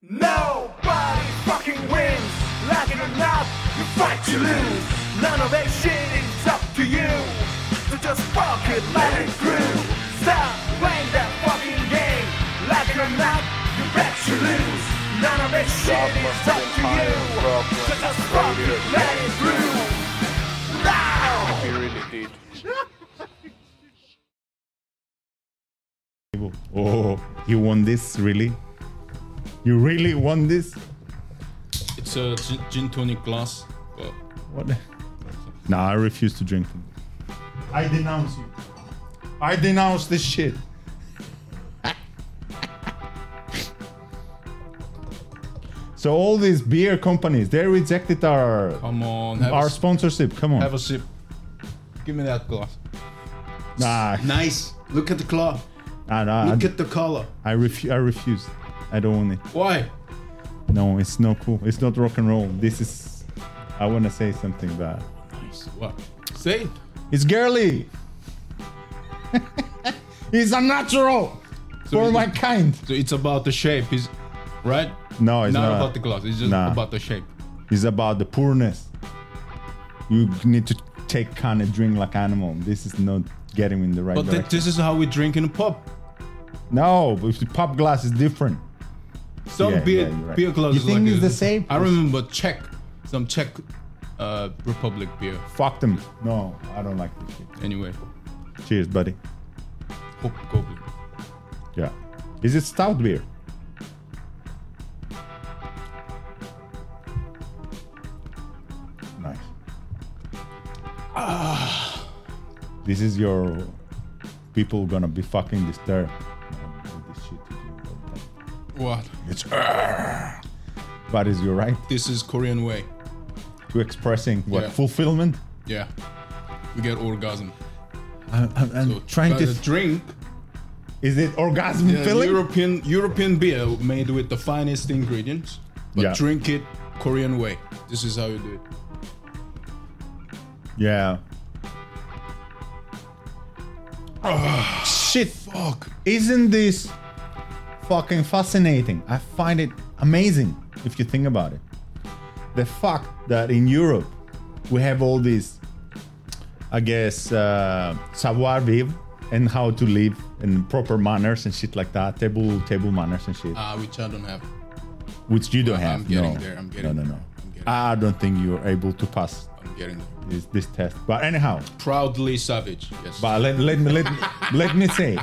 Nobody fucking wins. Like it or not, you fight to lose. None of that shit is up to you. So just fuck it, let it through. Stop playing that fucking game. Like it or not, you bet you lose. None of that shit is up to you. So just fuck it, let it through. Now! He really did. Oh, you won this, really? You really want this? It's a gin, gin tonic glass. But What? the- No, I refuse to drink it. I denounce you. I denounce this shit. so all these beer companies, they rejected our come on, have, our a, sponsorship. Come on. have a sip. Give me that glass. nah, Nice. Look at the claw. nah, nah, Look I, at the color. I, refu- I refuse. I don't want it. Why? No, it's not cool. It's not rock and roll. This is. I want to say something bad. Nice. What? Say it. It's girly. it's unnatural for it- my kind. So it's about the shape, is right? No, it's not, not. about the glass. It's just Nah. about the shape. It's about the poorness. You need to take kind of drink like animal. This is not getting in the right But th- this is how we drink in a pub. no, but the pop glass is different. Some Yeah, beer yeah, right. beer glasses You think like it's this. the same? I remember Czech, some Czech uh, Republic beer. Fuck them. No, I don't like this shit. Anyway, Cheers, buddy. Hope Goblin. Yeah. Is it stout beer? Nice. Ah. This is your people gonna be fucking disturbed. man, with this shit you do all the time. What? It's but is you're right This is Korean way. to expressing what Yeah. fulfillment? Yeah. We get orgasm. I'm, I'm, I'm So trying to. drink is it orgasm yeah, filling? European European beer made with the finest ingredients, but Yeah. drink it Korean way. This is how you do it. Yeah. Ah, Shit. Fuck. Isn't this fucking fascinating? I find it amazing if you think about it. The fact that in Europe we have all these, I guess, uh, savoir vivre and how to live in proper manners and shit like that, table table manners and shit, Uh, which I don't have. which you don't have. I'm getting no. there, I'm no, getting no, there, no. Getting I don't think you're able to pass I'm getting there. this, this test. But anyhow, Proudly savage. Yes. But let, let me let, let me say,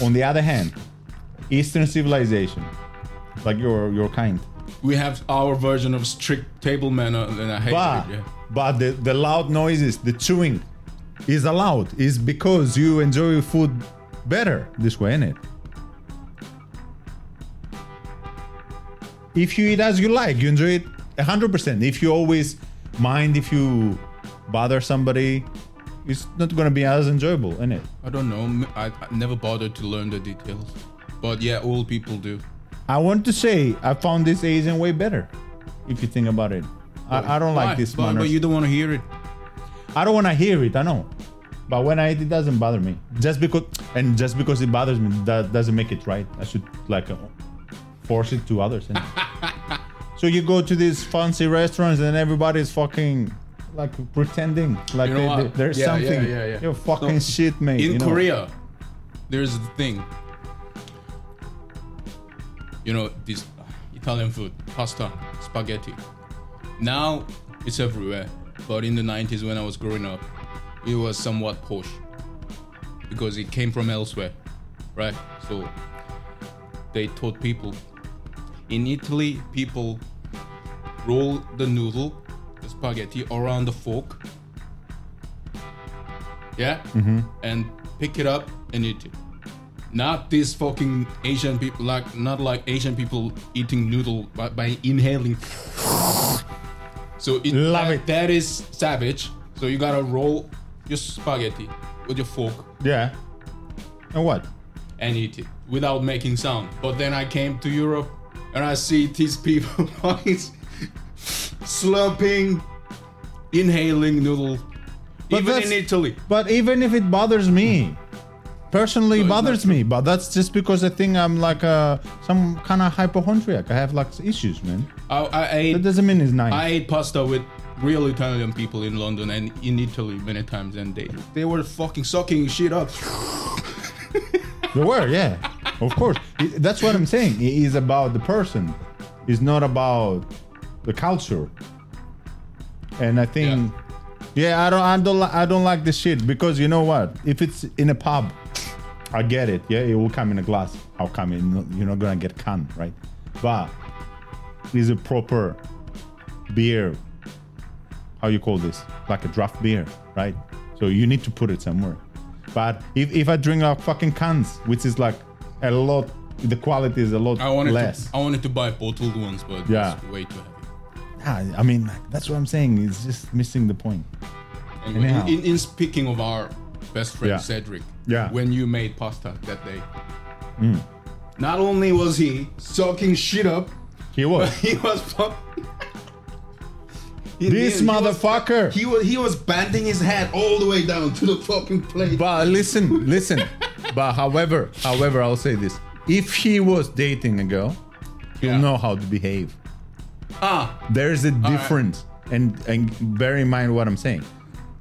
on the other hand, Eastern civilization, like your your kind, we have our version of strict table manner, and I hate but it. Yeah. but the, the loud noises, the chewing, is allowed. Is because you enjoy your food better this way, innit? If you eat as you like, you enjoy it hundred percent. If you always mind if you bother somebody, it's not gonna be as enjoyable, innit? I don't know. I never bothered to learn the details. But yeah, all people do. I want to say I found this Asian way better. If you think about it, I, I don't Why? like this But, manners. but you don't want to hear it. I don't want to hear it. I know, but when I eat, it doesn't bother me. Just because, and just because it bothers me, that doesn't make it right. I should like uh, force it to others. so you go to these fancy restaurants and everybody's fucking like pretending like You know they- what? they- there's Yeah, something. yeah, yeah, yeah. You're fucking No, shit, mate. In you know? Korea, there's the thing. You know, this Italian food, pasta, spaghetti. Now it's everywhere. But in the 90s, when I was growing up, it was somewhat posh because it came from elsewhere, right? So they taught people. In Italy, people roll the noodle, the spaghetti, around the fork yeah, mm-hmm. and pick it up and eat it. Not these fucking Asian people, like not like Asian people eating noodle by, by inhaling. So it, Love that- it. That is savage. So you gotta roll your spaghetti with your fork Yeah. And what? and eat it without making sound. But then I came to Europe and I see these people slurping, inhaling noodle. But Even in Italy. But even if it bothers me, personally So bothers me, but that's just because I think I'm like uh, some kind of hypochondriac. I have like issues, man. I, I ate That doesn't mean it's nice. I ate pasta with real Italian people in London and in Italy many times, and they they were fucking sucking shit up. There were, yeah, of course. It- that's what I'm saying. It is about the person. It's not about the culture. And I think, yeah, I don't, I don't, li- I don't like this shit because you know what? If it's in a pub, I get it. Yeah, it will come in a glass. How come not- you're not gonna get canned, right? But is a proper beer. How you call this? Like a draft beer, right? So you need to put it somewhere. But if, if I drink out fucking cans, which is like a lot, the quality is a lot I wanted less. to I wanted to buy bottled ones, but Yeah. it's way too heavy. Ah, I mean, that's what I'm saying. It's just missing the point. Anyway, in, in speaking of our best friend Yeah. Cedric, Yeah. Mm. when you made pasta that day, not only was he sucking shit up, He was. he was fuck. In this the end, he was- motherfucker. He was he was bending his head all the way down to the fucking plate. But listen, listen. but however, however, I'll say this: if he was dating a girl, he'll Yeah. know how to behave. ah, There's a difference, and and bear in mind what I'm saying.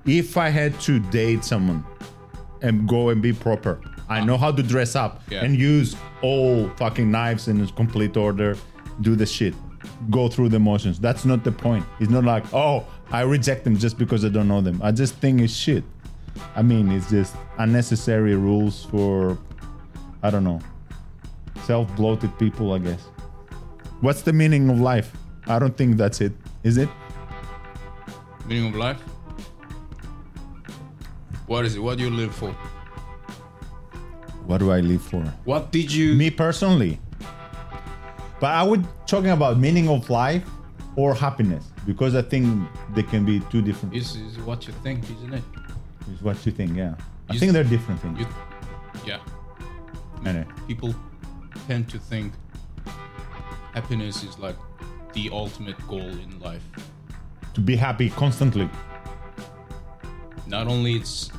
If I had to date someone and go and be proper, I know how to dress up Yeah. and use all fucking knives in complete order, do the shit, go through the motions. That's not the point. It's not like, oh, I reject them just because I don't know them. I just think it's shit. I mean, it's just unnecessary rules for, I don't know, self bloated people, I guess. What's the meaning of life? I don't think that's it. Is it? meaning of life. What is it? What do you live for? What do I live for? What did you? Me personally. But I would talking about meaning of life or happiness because I think they can be two different. Is is what you think, isn't it? it? Is what you think? Yeah, I think they're different things. You, yeah. Anyway. People tend to think happiness is like the ultimate goal in life. To be happy constantly. Not only it's,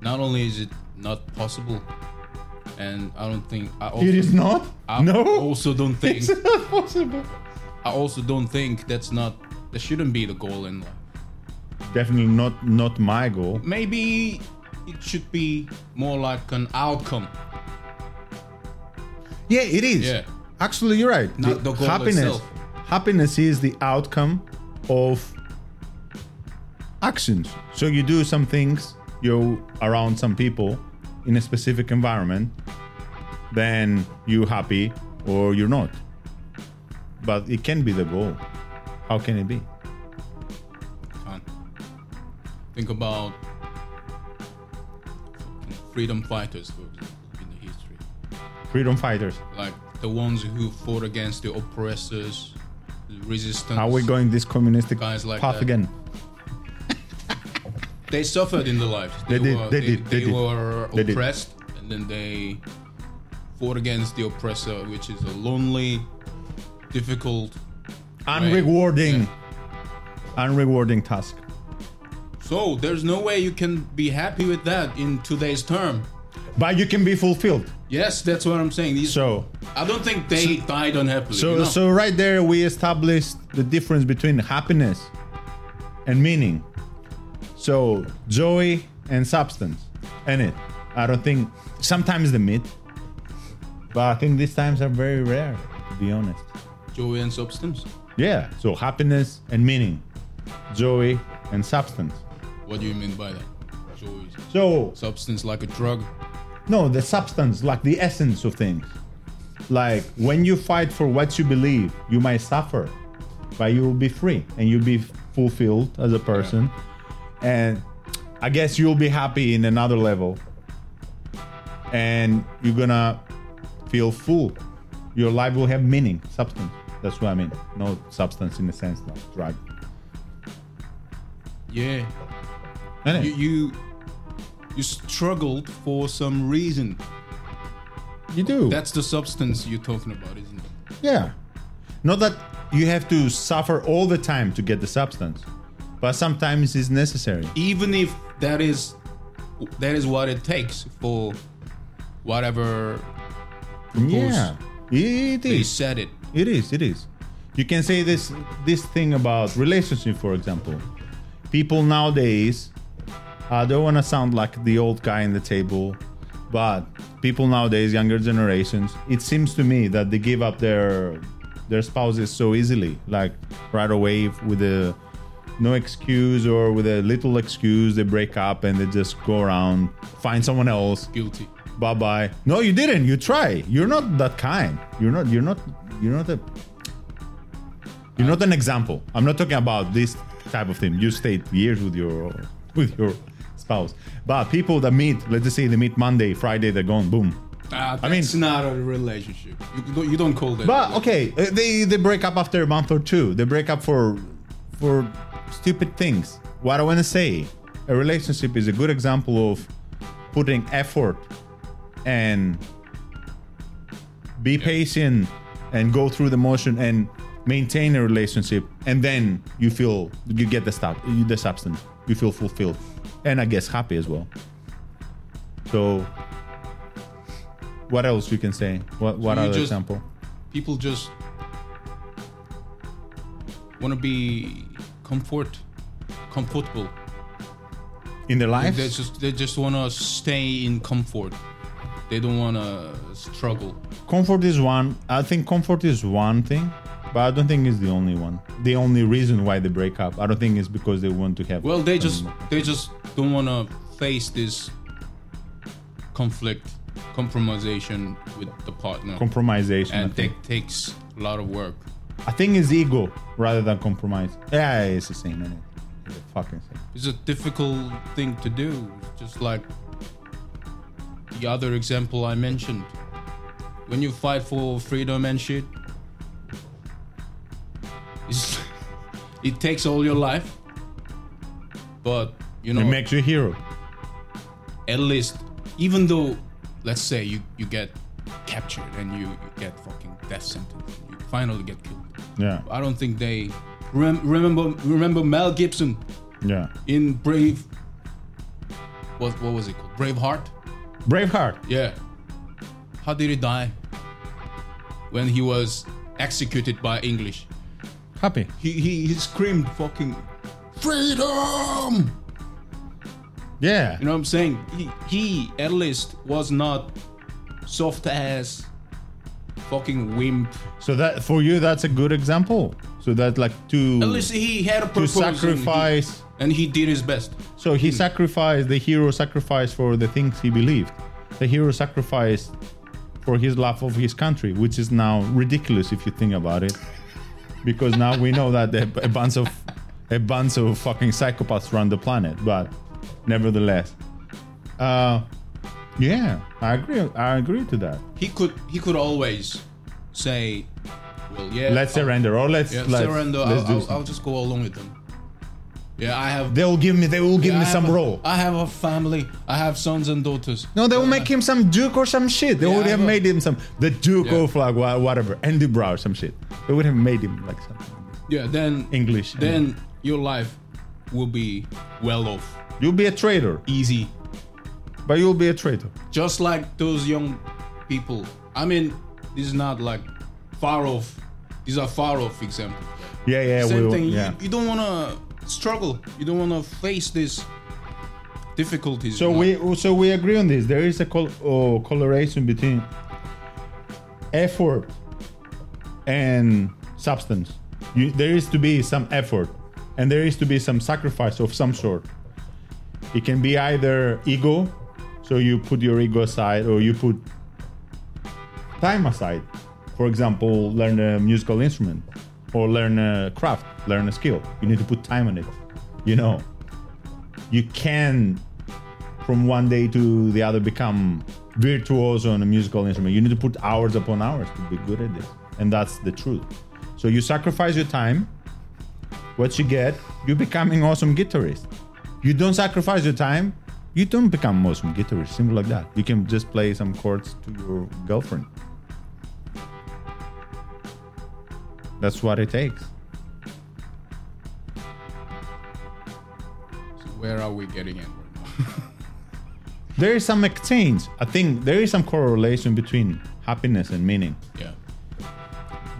not only is it not possible, and I don't think I also, it is not. I no. also don't think it's not possible. I also don't think that's not that shouldn't be the goal in life. Definitely not. Not my goal. Maybe it should be more like an outcome. Yeah, it is. Yeah. Actually, you're right. Not the goal happiness. itself. Happiness is the outcome of actions. So you do some things, you're around some people in a specific environment, then you're happy or you're not. But it can be the goal. How can it be? Think about freedom fighters, in the history. Freedom fighters. Like the ones who fought against the oppressors, the resistance. Are we going this communistic Guys like path that. again? They suffered in the life. They did, Were, they did, they did. were did. oppressed, and then they fought against the oppressor, which is a lonely, difficult. Unrewarding. Unrewarding task. So there's no way you can be happy with that in today's term. But you can be fulfilled. Yes, that's what I'm saying. These, So I don't think they died unhappily. So, you know? so right there, we established the difference between happiness and meaning. So, joy and substance, and it. I don't think sometimes the meat, but I think these times are very rare, to be honest. joy and substance. Yeah. So, happiness and meaning, joy and substance. What do you mean by that? Joy, So, substance like a drug. no, the substance, like the essence of things. Like when you fight for what you believe, you might suffer, but you will be free and you'll be fulfilled as a person. And I guess you'll be happy in another level. And you're gonna feel full. Your life will have meaning, substance. That's what I mean. No substance in the sense like drug. Yeah, Innit? you you you struggled for some reason. you do. That's the substance you're talking about, isn't it? Yeah. Not that you have to suffer all the time to get the substance, but sometimes it's necessary. Even if that is that is what it takes for whatever Yeah, it they said it. It is. It is. You can say this this thing about relationship, for example. People nowadays, I don't want to sound like the old guy in the table, but people nowadays, younger generations, it seems to me that they give up their their spouses so easily, like right away with a no excuse or with a little excuse, they break up and they just go around, find someone else, Guilty. bye bye. No, you didn't. You try. You're not that kind. You're not. You're not. You're not a. You're not an example. I'm not talking about this type of thing. You stayed years with your with your spouse, but people that meet, let's just say they meet Monday, Friday, they're gone. Boom. Ah, I mean- it's not a relationship. You don't, you don't call that. But okay, uh, they they break up after a month or two. They break up for for stupid things. What I want to say, a relationship is a good example of putting effort and be patient and go through the motion and maintain a relationship, and then you feel you get the stuff, the substance. You feel fulfilled, and I guess happy as well. So. What else you can say? What what you other just- example? people just want to be comfort, comfortable. in their life. They just they just want to stay in comfort. They don't want to struggle. comfort is one. I think comfort is one thing, but I don't think it's the only one. The only reason why they break up. I don't think it's because they want to have. Well, they just they just don't want to face this conflict, compromisation with the partner, compromisation. And that takes a lot of work. I think it's ego rather than compromise. Yeah, it's the same. Isn't it? It's the fucking same. It's a difficult thing to do, just like the other example I mentioned. When you fight for freedom and shit, it takes all your life. But you know, It makes you a hero. at least, even though, let's say you, you get captured and you, you get fucking death sentence, you finally get killed. Yeah, I don't think they rem- remember remember Mel Gibson yeah. in Brave. What what was it called? Braveheart. Braveheart. Yeah. How did he die? When he was executed by English, Happy. he he, he screamed fucking freedom. Yeah. You know what I'm saying? He he at least was not soft ass fucking wimp. So that for you, that's a good example. So that like to At least he had a to purpose. and he- sacrifice. and he did his best. So he sacrificed, the hero sacrificed for the things he believed. The hero sacrificed for his love of his country, which is now ridiculous if you think about it. Because now we know that a, a bunch of a bunch of fucking psychopaths run the planet, but nevertheless. Uh yeah, I agree. I agree to that. He could he could always say, "Well, yeah, Let's I'll- surrender, or let's Yeah, let's, surrender. let's I'll, I'll. I'll just go along with them. Yeah, I have. They will give me. They will give I me some a- role. I have a family. I have sons and daughters. No, they will make him some duke or some shit. They Yeah, would have made him some the duke Yeah. of like whatever Edinburgh some shit. They would have made him like something Yeah, then English. Then your life will be well off, you'll be a traitor, easy, but you'll be a traitor. just like those young people. I mean, this is not like far off. These are far off examples. Yeah, yeah, Same we'll, thing. yeah. You, you don't want to struggle. You don't want to face this difficulties. So we so we agree on this. There is a col- oh, correlation between effort and substance. You, there is to be some effort, and there is to be some sacrifice of some sort. It can be either ego, so you put your ego aside, or you put time aside. For example, learn a musical instrument, or learn a craft, learn a skill. You need to put time on it. You know, you can from one day to the other become virtuoso on a musical instrument. You need to put hours upon hours to be good at this. And that's the truth. So you sacrifice your time. What you get, you're becoming awesome guitarist. You don't sacrifice your time, you don't become awesome guitarist. Simple like that. You can just play some chords to your girlfriend. That's what it takes. So where are we getting at right now? there is some exchange. I think there is some correlation between happiness and meaning. Yeah.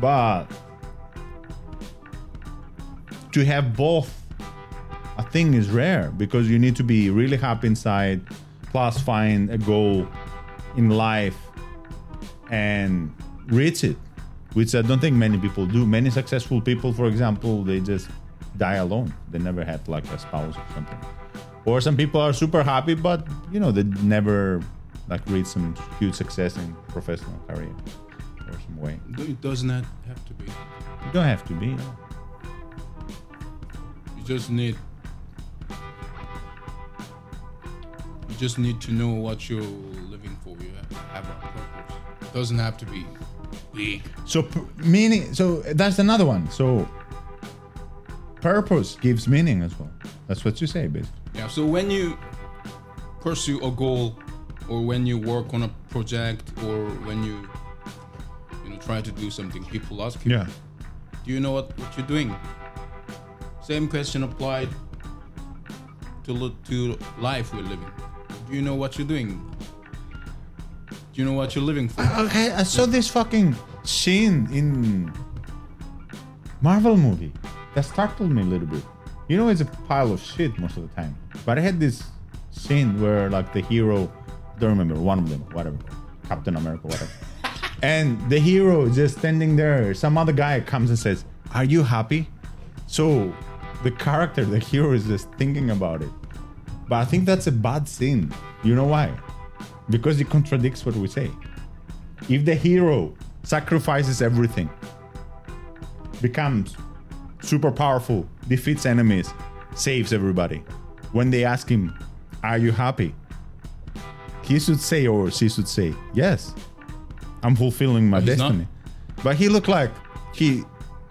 But to have both, I think is rare because you need to be really happy inside, plus find a goal in life and reach it, which I don't think many people do. Many successful people, for example, they just die alone. They never had like a spouse or something. Or some people are super happy, but you know they never like reach some huge success in professional career or some way. It does not have to be. You don't have to be. You just need. Just need to know what you're living for. You have a purpose. It doesn't have to be big. So p- meaning. So that's another one. So purpose gives meaning as well. That's what you say, basically. Yeah. So when you pursue a goal, or when you work on a project, or when you, you know, try to do something, people ask you, Yeah. "Do you know what, what you're doing?" Same question applied to to life we're living. Do you know what you're doing? Do you know what you're living for? Uh, okay, I saw this fucking scene in Marvel movie that startled me a little bit. You know, it's a pile of shit most of the time. But I had this scene where like the hero, don't remember one of them, whatever, Captain America, whatever. and the hero is just standing there. Some other guy comes and says, "Are you happy?" So the character, the hero, is just thinking about it. But I think that's a bad scene. You know why? Because it contradicts what we say. If the hero sacrifices everything, becomes super powerful, defeats enemies, saves everybody, when they ask him, Are you happy? He should say, or she should say, Yes, I'm fulfilling my he's not. destiny. But he looked like he,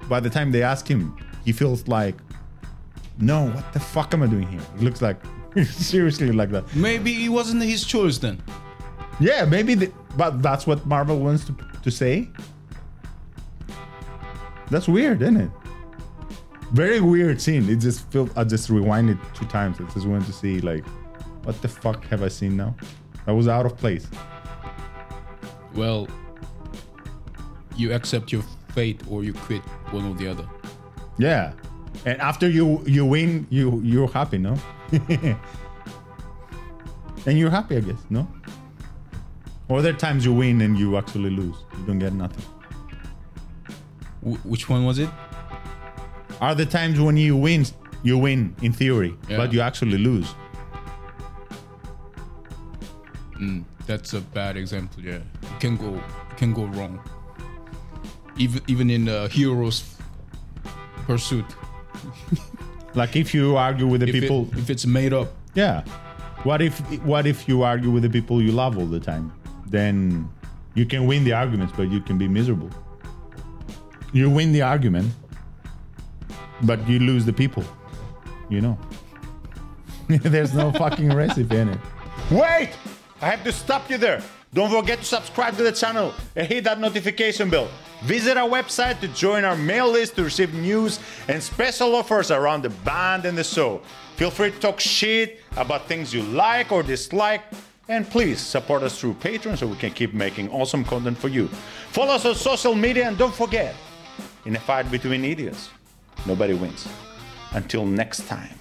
by the time they ask him, he feels like, No, what the fuck am I doing here? He looks like, seriously like that. Maybe it wasn't his choice then. Yeah, maybe, the, but that's what Marvel wants to, to say. That's weird, isn't it? Very weird scene. It just felt. I just rewind it two times. I just wanted to see like, what the fuck have I seen now? That was out of place. Well, you accept your fate or you quit one or the other. Yeah, and after you you win, you you're happy, no? and you're happy, I guess, no? Other times you win and you actually lose. You don't get nothing. Wh- which one was it? are the times when you win you win in theory Yeah. but you actually lose mm, That's a bad example. Yeah, it can go, it can go wrong. Even even in the hero's pursuit, like if you argue with the if, it- people if it's made up, yeah. What if what if you argue with the people you love all the time? Then you can win the arguments but you can be miserable. You win the argument but you lose the people you know? There's no fucking recipe in it wait! I have to stop you there don't forget to subscribe to the channel and hit that notification bell. Visit our website to join our mail list to receive news and special offers around the band and the show. Feel free to talk shit about things you like or dislike and please support us through patreon so we can keep making awesome content for you. Follow us on social media and don't forget in a fight between idiots nobody wins. Until next time